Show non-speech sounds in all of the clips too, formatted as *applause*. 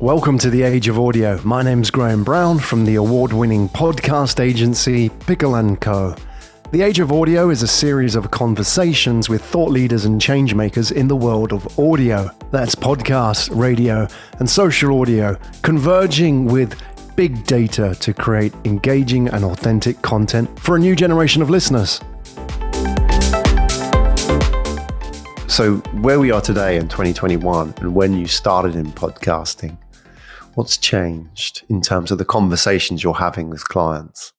Welcome to the Age of Audio. My name's Graham Brown from the award-winning podcast agency Pickle & Co. The Age of Audio is a series of conversations with thought leaders and changemakers in the world of audio. That's podcast, radio, and social audio, converging with big data to create engaging and authentic content for a new generation of listeners. So, where we are today in 2021 and when you started in podcasting, what's changed in terms of the conversations you're having with clients?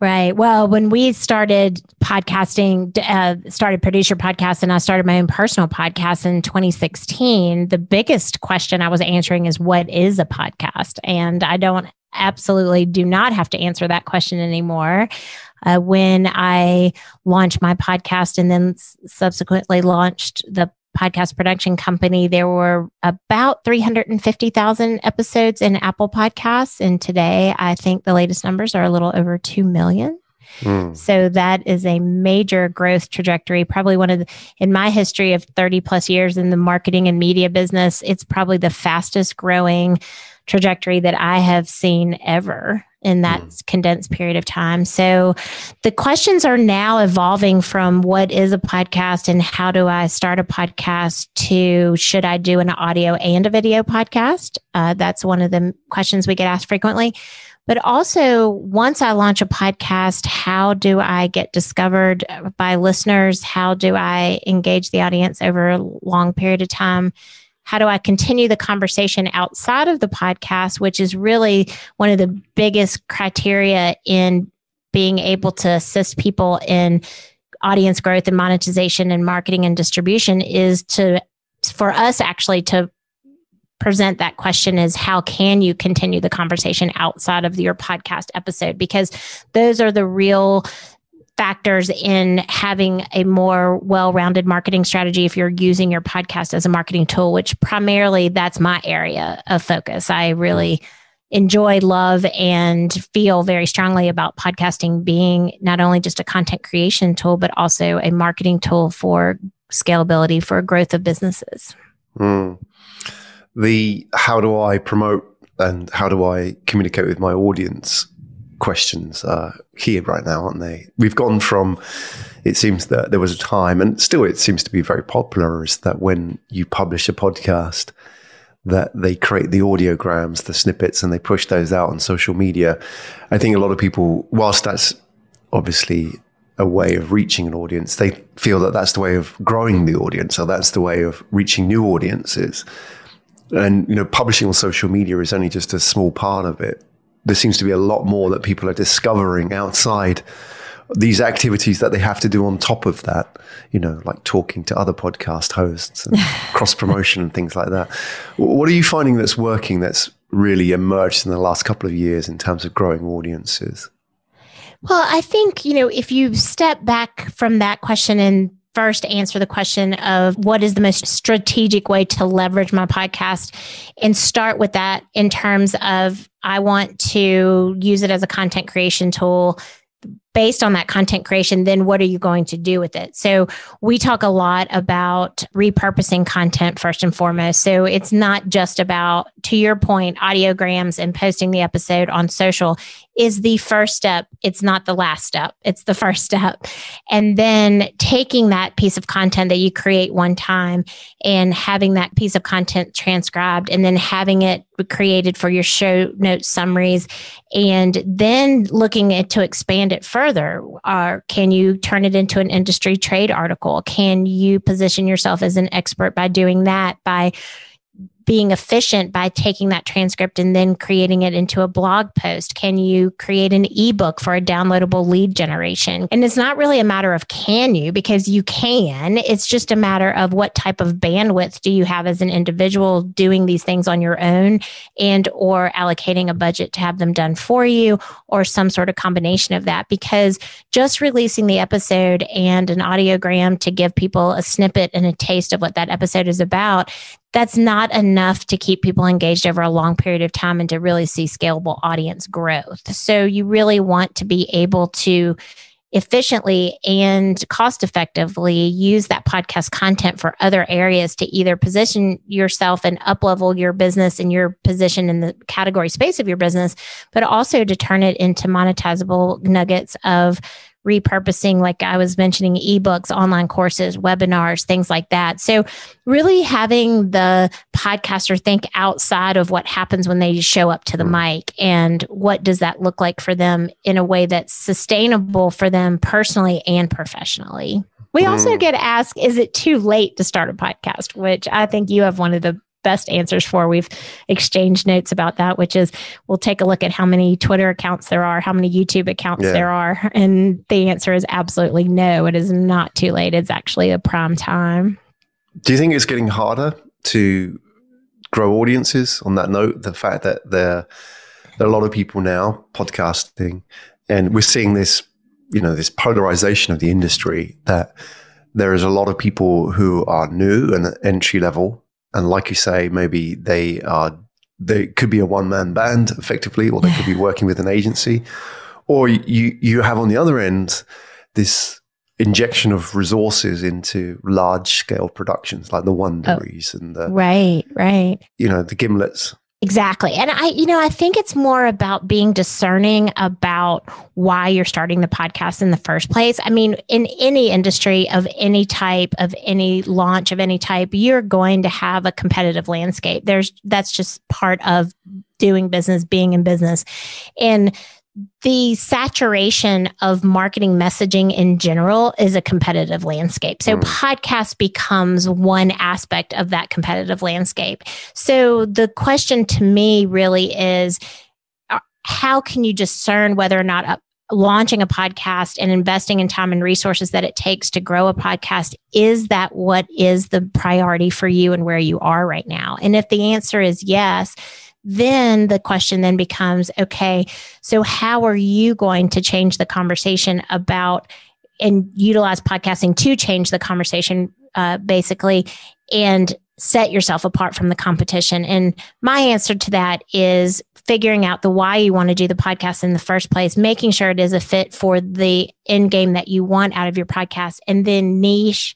Right. Well, when we started podcasting, uh, started Produce Your Podcast, and I started my own personal podcast in 2016, the biggest question I was answering is what is a podcast? And I don't absolutely do not have to answer that question anymore. Uh, when I launched my podcast and then subsequently launched the podcast production company, there were about 350,000 episodes in Apple Podcasts. And today, I think the latest numbers are a little over 2 million. Mm. So that is a major growth trajectory. Probably one of the, in my history of 30 plus years in the marketing and media business, it's probably the fastest growing trajectory that I have seen ever in that mm. condensed period of time. So the questions are now evolving from what is a podcast and how do I start a podcast to should I do an audio and a video podcast? Uh, that's one of the questions we get asked frequently. But also, once I launch a podcast, how do I get discovered by listeners? How do I engage the audience over a long period of time? How do I continue the conversation outside of the podcast, which is really one of the biggest criteria in being able to assist people in audience growth and monetization and marketing and distribution is to for us actually to present that question is how can you continue the conversation outside of your podcast episode? Because those are the real factors in having a more well-rounded marketing strategy if you're using your podcast as a marketing tool which primarily that's my area of focus i really enjoy love and feel very strongly about podcasting being not only just a content creation tool but also a marketing tool for scalability for growth of businesses mm. the how do i promote and how do i communicate with my audience questions are here right now, aren't they? We've gone from it seems that there was a time, and still it seems to be very popular, is that when you publish a podcast, that they create the audiograms, the snippets, and they push those out on social media. I think a lot of people, whilst that's obviously a way of reaching an audience, they feel that that's the way of growing the audience, or that's the way of reaching new audiences. And you know, publishing on social media is only just a small part of it there seems to be a lot more that people are discovering outside these activities that they have to do on top of that, you know, like talking to other podcast hosts and *laughs* cross promotion and things like that. What are you finding that's working that's really emerged in the last couple of years in terms of growing audiences? Well, I think, you know, if you step back from that question and first answer the question of what is the most strategic way to leverage my podcast and start with that in terms of I want to use it as a content creation tool based on that content creation, then what are you going to do with it? So we talk a lot about repurposing content first and foremost. So it's not just about, to your point, audiograms and posting the episode on social is the first step. It's not the last step. It's the first step. And then taking that piece of content that you create one time and having that piece of content transcribed and then having it created for your show notes summaries and then looking at to expand it further? Or can you turn it into an industry trade article? Can you position yourself as an expert by doing that? By being efficient by taking that transcript and then creating it into a blog post? Can you create an ebook for a downloadable lead generation? And it's not really a matter of can you, because you can. It's just a matter of what type of bandwidth do you have as an individual doing these things on your own and or allocating a budget to have them done for you or some sort of combination of that. Because just releasing the episode and an audiogram to give people a snippet and a taste of what that episode is about that's not enough to keep people engaged over a long period of time and to really see scalable audience growth. So you really want to be able to efficiently and cost effectively use that podcast content for other areas to either position yourself and up level your business and your position in the category space of your business, but also to turn it into monetizable nuggets of repurposing, like I was mentioning, ebooks, online courses, webinars, things like that. So, really having the podcaster think outside of what happens when they show up to the mm. mic and what does that look like for them in a way that's sustainable for them personally and professionally. We also mm. get asked, is it too late to start a podcast? Which I think you have one of the best answers for. We've exchanged notes about that, which is we'll take a look at how many Twitter accounts there are, how many YouTube accounts yeah. there are. And the answer is absolutely no, it is not too late. It's actually a prime time. Do you think it's getting harder to grow audiences on that note? The fact that there, there are a lot of people now podcasting, and we're seeing this, you know, this polarization of the industry that there is a lot of people who are new and entry level and like you say, maybe they are they could be a one man band effectively, or they could be working with an agency, or you you have on the other end this injection of resources into large scale productions like the Wonderies oh, and the right, right, you know the Gimlets Exactly. And I, you know, I think it's more about being discerning about why you're starting the podcast in the first place. I mean, in any industry of any type, of any launch of any type, you're going to have a competitive landscape. There's that's just part of doing business, being in business. And the saturation of marketing messaging in general is a competitive landscape. So, mm. podcast becomes one aspect of that competitive landscape. So, the question to me really is uh, how can you discern whether or not a, launching a podcast and investing in time and resources that it takes to grow a podcast is that what is the priority for you and where you are right now and if the answer is yes then the question then becomes okay so how are you going to change the conversation about and utilize podcasting to change the conversation uh, basically and set yourself apart from the competition? And my answer to that is figuring out the why you want to do the podcast in the first place making sure it is a fit for the end game that you want out of your podcast and then niche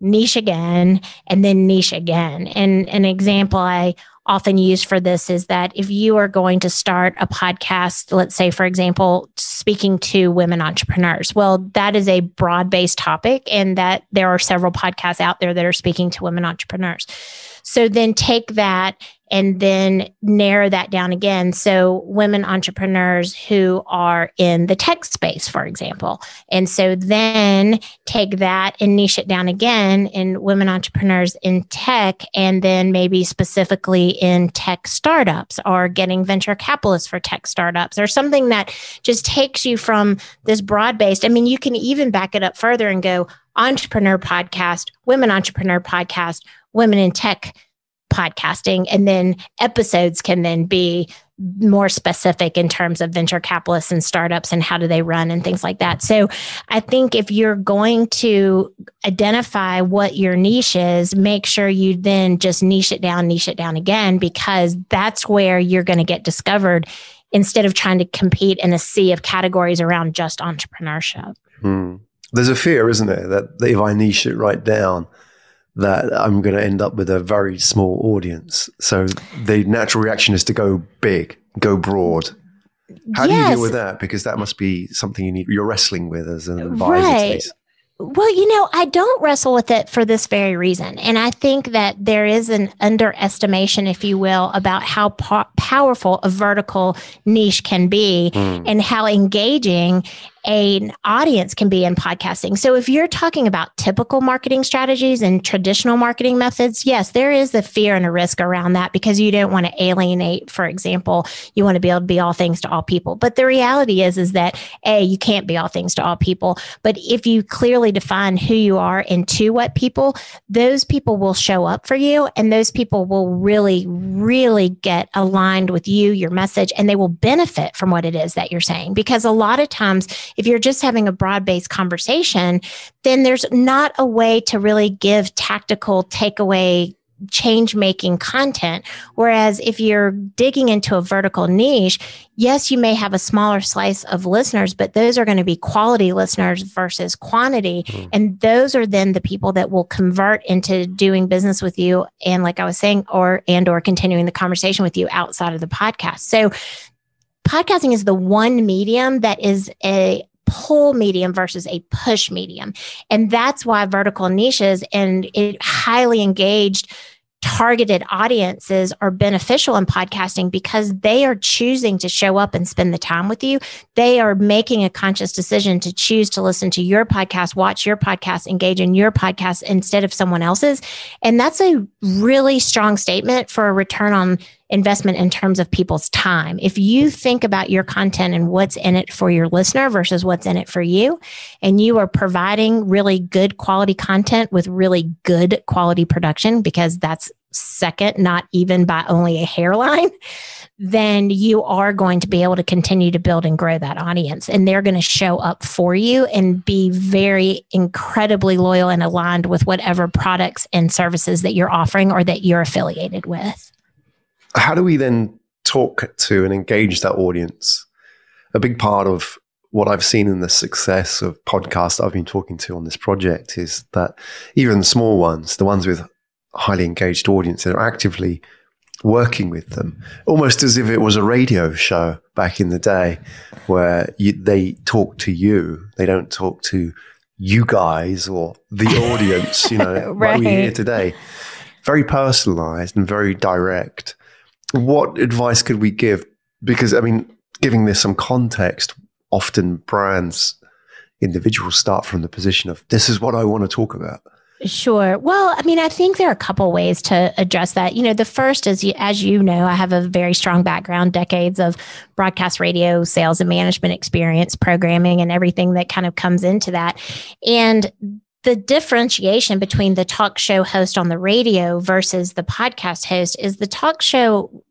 niche again and then niche again. And an example i often used for this is that if you are going to start a podcast, let's say, for example, speaking to women entrepreneurs, well, that is a broad based topic, and that there are several podcasts out there that are speaking to women entrepreneurs. So then take that and then narrow that down again. So, women entrepreneurs who are in the tech space, for example. And so then take that and niche it down again in women entrepreneurs in tech, and then maybe specifically in tech startups or getting venture capitalists for tech startups or something that just takes you from this broad based. I mean, you can even back it up further and go entrepreneur podcast, women entrepreneur podcast, women in tech podcasting and then episodes can then be more specific in terms of venture capitalists and startups and how do they run and things like that. So I think if you're going to identify what your niche is, make sure you then just niche it down, niche it down again, because that's where you're going to get discovered instead of trying to compete in a sea of categories around just entrepreneurship. Hmm. There's a fear, isn't there, that if I niche it right down, that I'm going to end up with a very small audience. So the natural reaction is to go big, go broad. How yes. do you deal with that? Because that must be something you need, you're wrestling with as an advisor. Right. Well, you know, I don't wrestle with it for this very reason. And I think that there is an underestimation, if you will, about how po- powerful a vertical niche can be mm. and how engaging an audience can be in podcasting. So if you're talking about typical marketing strategies and traditional marketing methods, yes, there is a fear and a risk around that because you don't want to alienate, for example, you want to be able to be all things to all people. But the reality is is that A, you can't be all things to all people, but if you clearly define who you are and to what people, those people will show up for you and those people will really really get aligned with you, your message and they will benefit from what it is that you're saying because a lot of times if you're just having a broad based conversation, then there's not a way to really give tactical takeaway change making content. Whereas if you're digging into a vertical niche, yes, you may have a smaller slice of listeners, but those are going to be quality listeners versus quantity. Mm. And those are then the people that will convert into doing business with you. And like I was saying, or, and, or continuing the conversation with you outside of the podcast. So podcasting is the one medium that is a pull medium versus a push medium. And that's why vertical niches and it highly engaged targeted audiences are beneficial in podcasting because they are choosing to show up and spend the time with you. They are making a conscious decision to choose to listen to your podcast, watch your podcast, engage in your podcast instead of someone else's. And that's a really strong statement for a return on investment in terms of people's time. If you think about your content and what's in it for your listener versus what's in it for you, and you are providing really good quality content with really good quality production, because that's second, not even by only a hairline, *laughs* then you are going to be able to continue to build and grow that audience. And they're going to show up for you and be very incredibly loyal and aligned with whatever products and services that you're offering or that you're affiliated with how do we then talk to and engage that audience? A big part of what I've seen in the success of podcasts I've been talking to on this project is that even the small ones, the ones with highly engaged audiences, are actively working with them, almost as if it was a radio show back in the day where you, they talk to you. They don't talk to you guys or the *laughs* audience, you know, right. like we're here today. Very personalized and very direct what advice could we give? Because, I mean, giving this some context, often brands, individuals start from the position of this is what I want to talk about. Sure. Well, I mean, I think there are a couple ways to address that. You know, the first is, as you know, I have a very strong background, decades of broadcast radio sales and management experience, programming, and everything that kind of comes into that. And the differentiation between the talk show host on the radio versus the podcast host is the talk show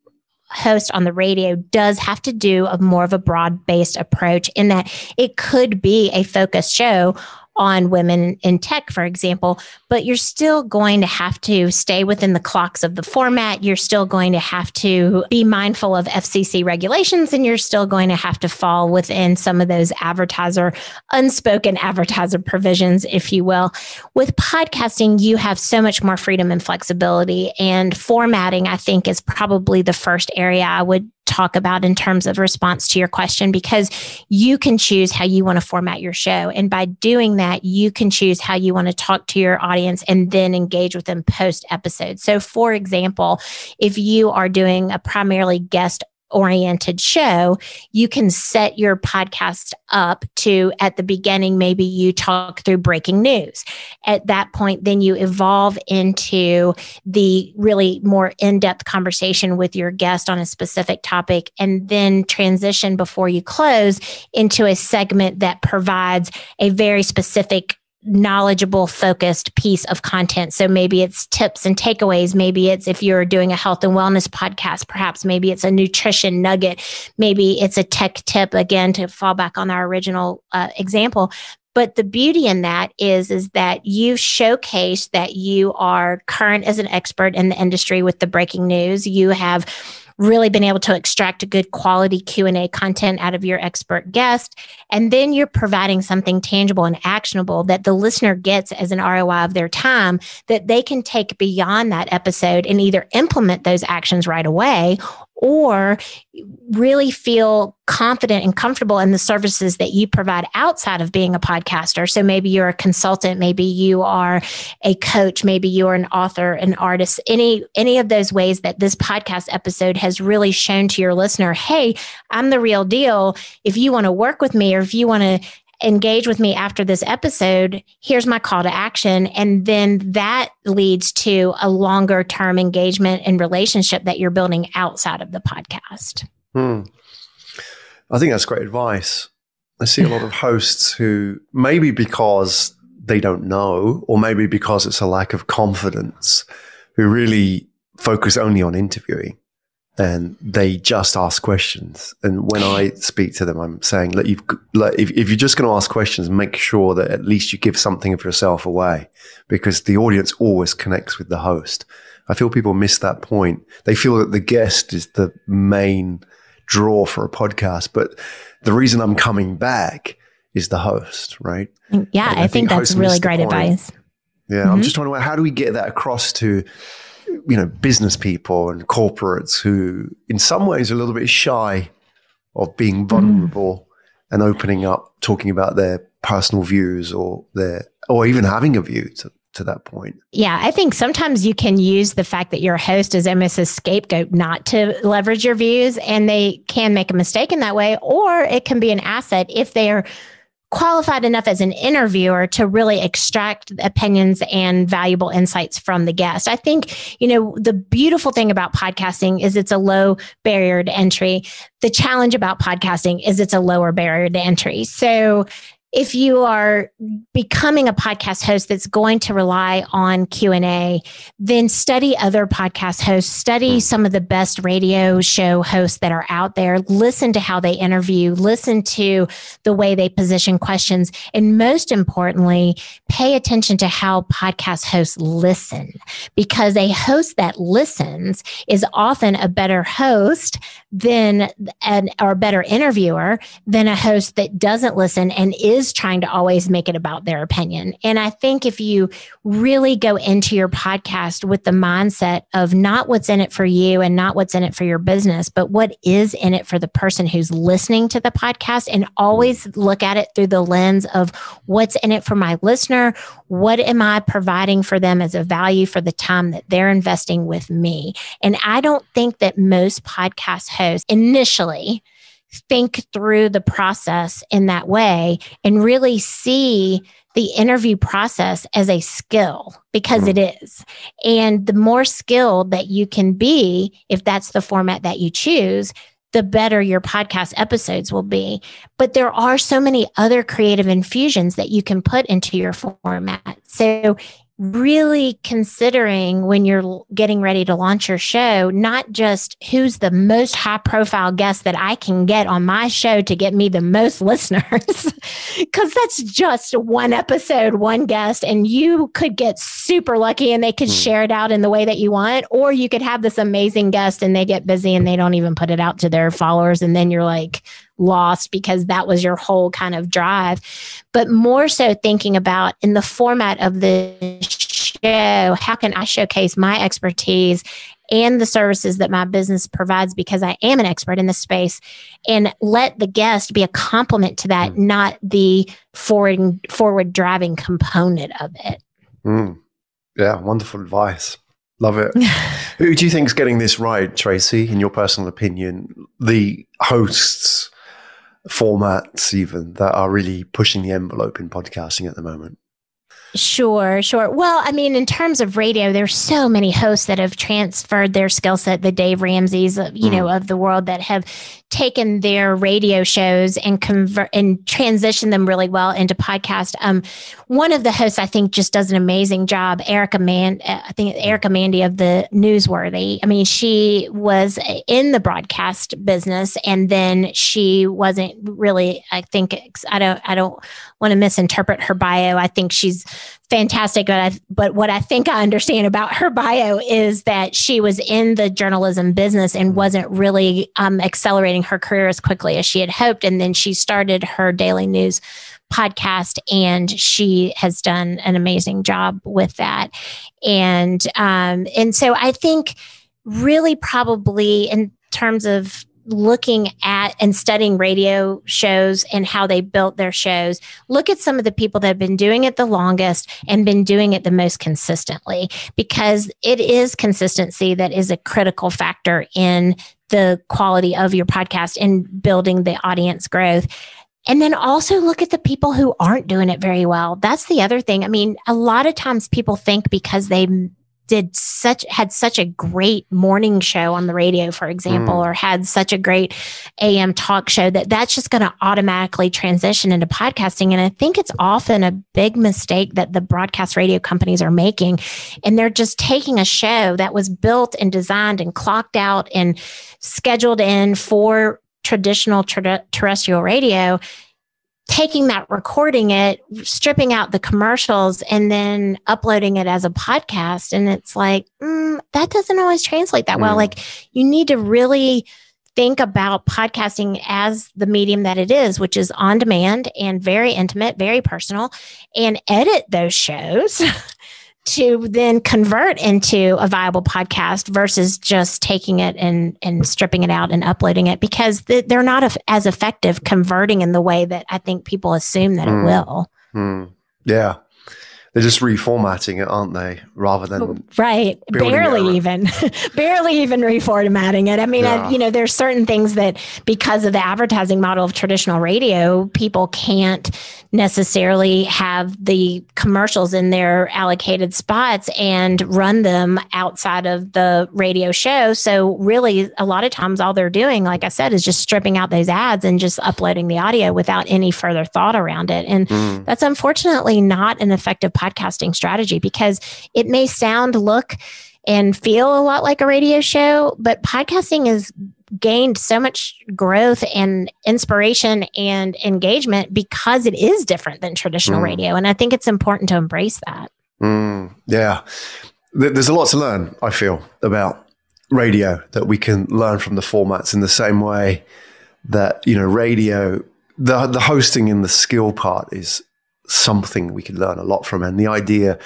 host on the radio does have to do a more of a broad based approach in that it could be a focused show on women in tech, for example, but you're still going to have to stay within the clocks of the format. You're still going to have to be mindful of FCC regulations, and you're still going to have to fall within some of those advertiser, unspoken advertiser provisions, if you will. With podcasting, you have so much more freedom and flexibility, and formatting, I think, is probably the first area I would talk about in terms of response to your question because you can choose how you want to format your show. And by doing that, you can choose how you want to talk to your audience and then engage with them post episode. So, for example, if you are doing a primarily guest oriented show, you can set your podcast up to at the beginning, maybe you talk through breaking news. At that point, then you evolve into the really more in depth conversation with your guest on a specific topic, and then transition before you close into a segment that provides a very specific knowledgeable focused piece of content. So maybe it's tips and takeaways. Maybe it's if you're doing a health and wellness podcast perhaps maybe it's a nutrition nugget. Maybe it's a tech tip again to fall back on our original uh, example. But the beauty in that is is that you showcase that you are current as an expert in the industry with the breaking news. You have really been able to extract a good quality q&a content out of your expert guest. And then you're providing something tangible and actionable that the listener gets as an roi of their time that they can take beyond that episode and either implement those actions right away or really feel confident and comfortable in the services that you provide outside of being a podcaster. So maybe you're a consultant, maybe you are a coach, maybe you're an author, an artist, any any of those ways that this podcast episode has really shown to your listener, hey, I'm the real deal. If you want to work with me or if you want to engage with me after this episode, here's my call to action. And then that leads to a longer term engagement and relationship that you're building outside of the podcast. Hmm. I think that's great advice. I see a lot of hosts who maybe because they don't know, or maybe because it's a lack of confidence, who really focus only on interviewing and they just ask questions. And when I speak to them, I'm saying, look, you've, like, if, if you're just going to ask questions, make sure that at least you give something of yourself away because the audience always connects with the host. I feel people miss that point. They feel that the guest is the main draw for a podcast, but the reason I'm coming back is the host, right? Yeah, I, I, think, think that's really great advice. Yeah, mm-hmm. I'm just trying to how do we get that across to you know business people and corporates who, in some ways, are a little bit shy of being mm-hmm. vulnerable mm. and opening up, talking about their personal views or their or even having a view to, to that point. Yeah, I think sometimes you can use the fact that you're a host as almost a scapegoat not to leverage your views, and they can make a mistake in that way, or it can be an asset if they are qualified enough as an interviewer to really extract opinions and valuable insights from the guest. I think, you know, the beautiful thing about podcasting is it's a low barrier to entry. The challenge about podcasting is it's a lower barrier to entry. So if you are becoming a podcast host that's going to rely on q&a then study other podcast hosts. Study hmm. some of the best radio show hosts that are out there. Listen to how they interview. Listen to the way they position questions. And most importantly pay attention to how podcast hosts listen because a host that listens is often a better host than an or better interviewer than a host that doesn't listen and is trying to always make it about their opinion. And I think if you really go into your podcast with the mindset of not what's in it for you and not what's in it for your business, but what is in it for the person who's listening to the podcast and always look at it through the lens of what's in it for my listener, what am I providing for them as a value for the time that they're investing with me? And I don't think that most podcast hosts initially think through the process in that way and really see the interview process as a skill because mm-hmm. it is. And the more skilled that you can be, if that's the format that you choose, the better your podcast episodes will be. But there are so many other creative infusions that you can put into your format. So really considering when you're getting ready to launch your show, not just who's the most high profile guest that I can get on my show to get me the most *laughs* listeners, because that's just one episode, one guest, and you could get super lucky and they could mm. share it out in the way that you want, or you could have this amazing guest and they get busy and they don't even put it out to their followers. And then you're like, lost because that was your whole kind of drive, but more so thinking about in the format of the show, how can I showcase my expertise and the services that my business provides because I am an expert in this space and let the guest be a complement to that, mm. not the forward forward driving component of it. Mm. Yeah, wonderful advice. Love it. *laughs* Who do you think is getting this right, Traci, in your personal opinion? The hosts formats even that are really pushing the envelope in podcasting at the moment? Sure, sure. Well, I mean, in terms of radio, there's so many hosts that have transferred their skill set, the Dave Ramsey's, you mm. know, of the world that have taken their radio shows and convert and transition them really well into podcast. Um, one of the hosts I think just does an amazing job, Erica Man. Uh, I think Erica Mandy of the Newsworthy. I mean, she was in the broadcast business, and then she wasn't really. I think I don't. I don't want to misinterpret her bio. I think she's fantastic. But, I, but what I think I understand about her bio is that she was in the journalism business and wasn't really um, accelerating her career as quickly as she had hoped. And then she started her daily news podcast and she has done an amazing job with that. And um, and so I think really probably in terms of looking at and studying radio shows and how they built their shows, look at some of the people that have been doing it the longest and been doing it the most consistently, because it is consistency that is a critical factor in the quality of your podcast and building the audience growth. And then also look at the people who aren't doing it very well. That's the other thing. I mean, a lot of times people think because they did such had such a great morning show on the radio for example mm. or had such a great am talk show that that's just going to automatically transition into podcasting and i think it's often a big mistake that the broadcast radio companies are making and they're just taking a show that was built and designed and clocked out and scheduled in for traditional ter- terrestrial radio taking that, recording it, stripping out the commercials, and then uploading it as a podcast. And it's like, mm, that doesn't always translate that well. Mm. Like, you need to really think about podcasting as the medium that it is, which is on demand and very intimate, very personal, and edit those shows. *laughs* to then convert into a viable podcast versus just taking it and and stripping it out and uploading it because they're not as effective converting in the way that I think people assume that Mm. it will. Mm. Yeah. They're just reformatting it, aren't they? Rather than Right. Barely even, *laughs* barely even reformatting it. I mean, Yeah. I, you know, there's certain things that because of the advertising model of traditional radio, people can't necessarily have the commercials in their allocated spots and run them outside of the radio show. So, really, a lot of times, all they're doing, like I said, is just stripping out those ads and just uploading the audio without any further thought around it. And Mm. that's unfortunately not an effective podcasting strategy because it may sound, look, and feel a lot like a radio show, but podcasting has gained so much growth and inspiration and engagement because it is different than traditional Mm. radio. And I think it's important to embrace that. Mm, yeah. There's a lot to learn, I feel, about radio that we can learn from the formats in the same way that, you know, radio, the, the hosting and the skill part is something we can learn a lot from. And the idea,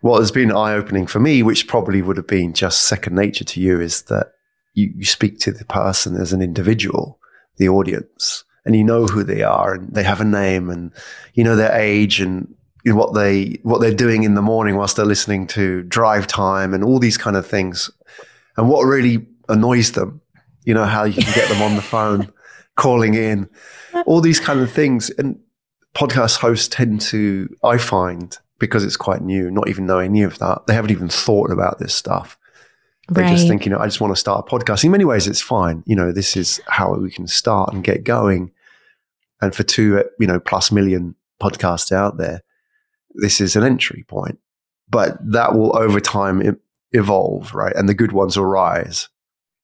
what has been eye opening for me, which probably would have been just second nature to you, is that you, you speak to the person as an individual, the audience, and you know who they are and they have a name and you know their age and you know, what they what they're doing in the morning whilst they're listening to drive time and all these kind of things and what really annoys them you know how you can get them on the phone *laughs* calling in all these kind of things and podcast hosts tend to i find because it's quite new not even know any of that they haven't even thought about this stuff they just think, you know, I just want to start a podcast. In many ways, it's fine. You know, this is how we can start and get going. And for two, you know, plus million podcasts out there, this is an entry point. But that will over time evolve, right? And the good ones will rise.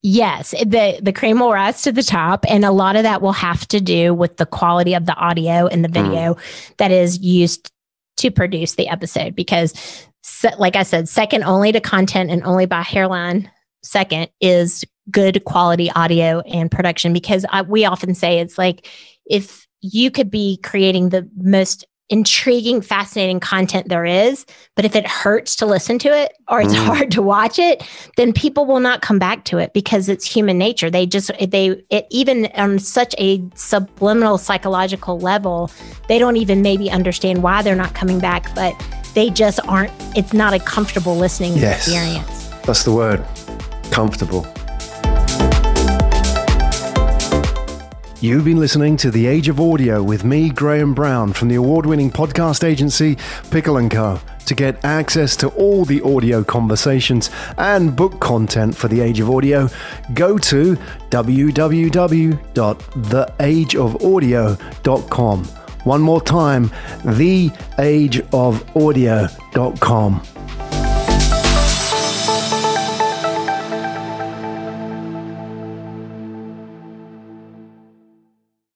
Yes, the the cream will rise to the top, and a lot of that will have to do with the quality of the audio and the video mm. that is used to produce the episode. Because, se- like I said, second only to content and only by hairline. Second is good quality audio and production. Because I, we often say it's like if you could be creating the most intriguing, fascinating content there is, but if it hurts to listen to it or it's Mm. hard to watch it, then people will not come back to it because it's human nature. They just they it even on such a subliminal psychological level, they don't even maybe understand why they're not coming back, but they just aren't it's not a comfortable listening Yes. experience. That's the word comfortable. You've been listening to The Age of Audio with me, Graham Brown, from the award winning podcast agency Pickle & Co. To get access to all the audio conversations and book content for The Age of Audio, go to www.theageofaudio.com. One more time, theageofaudio.com.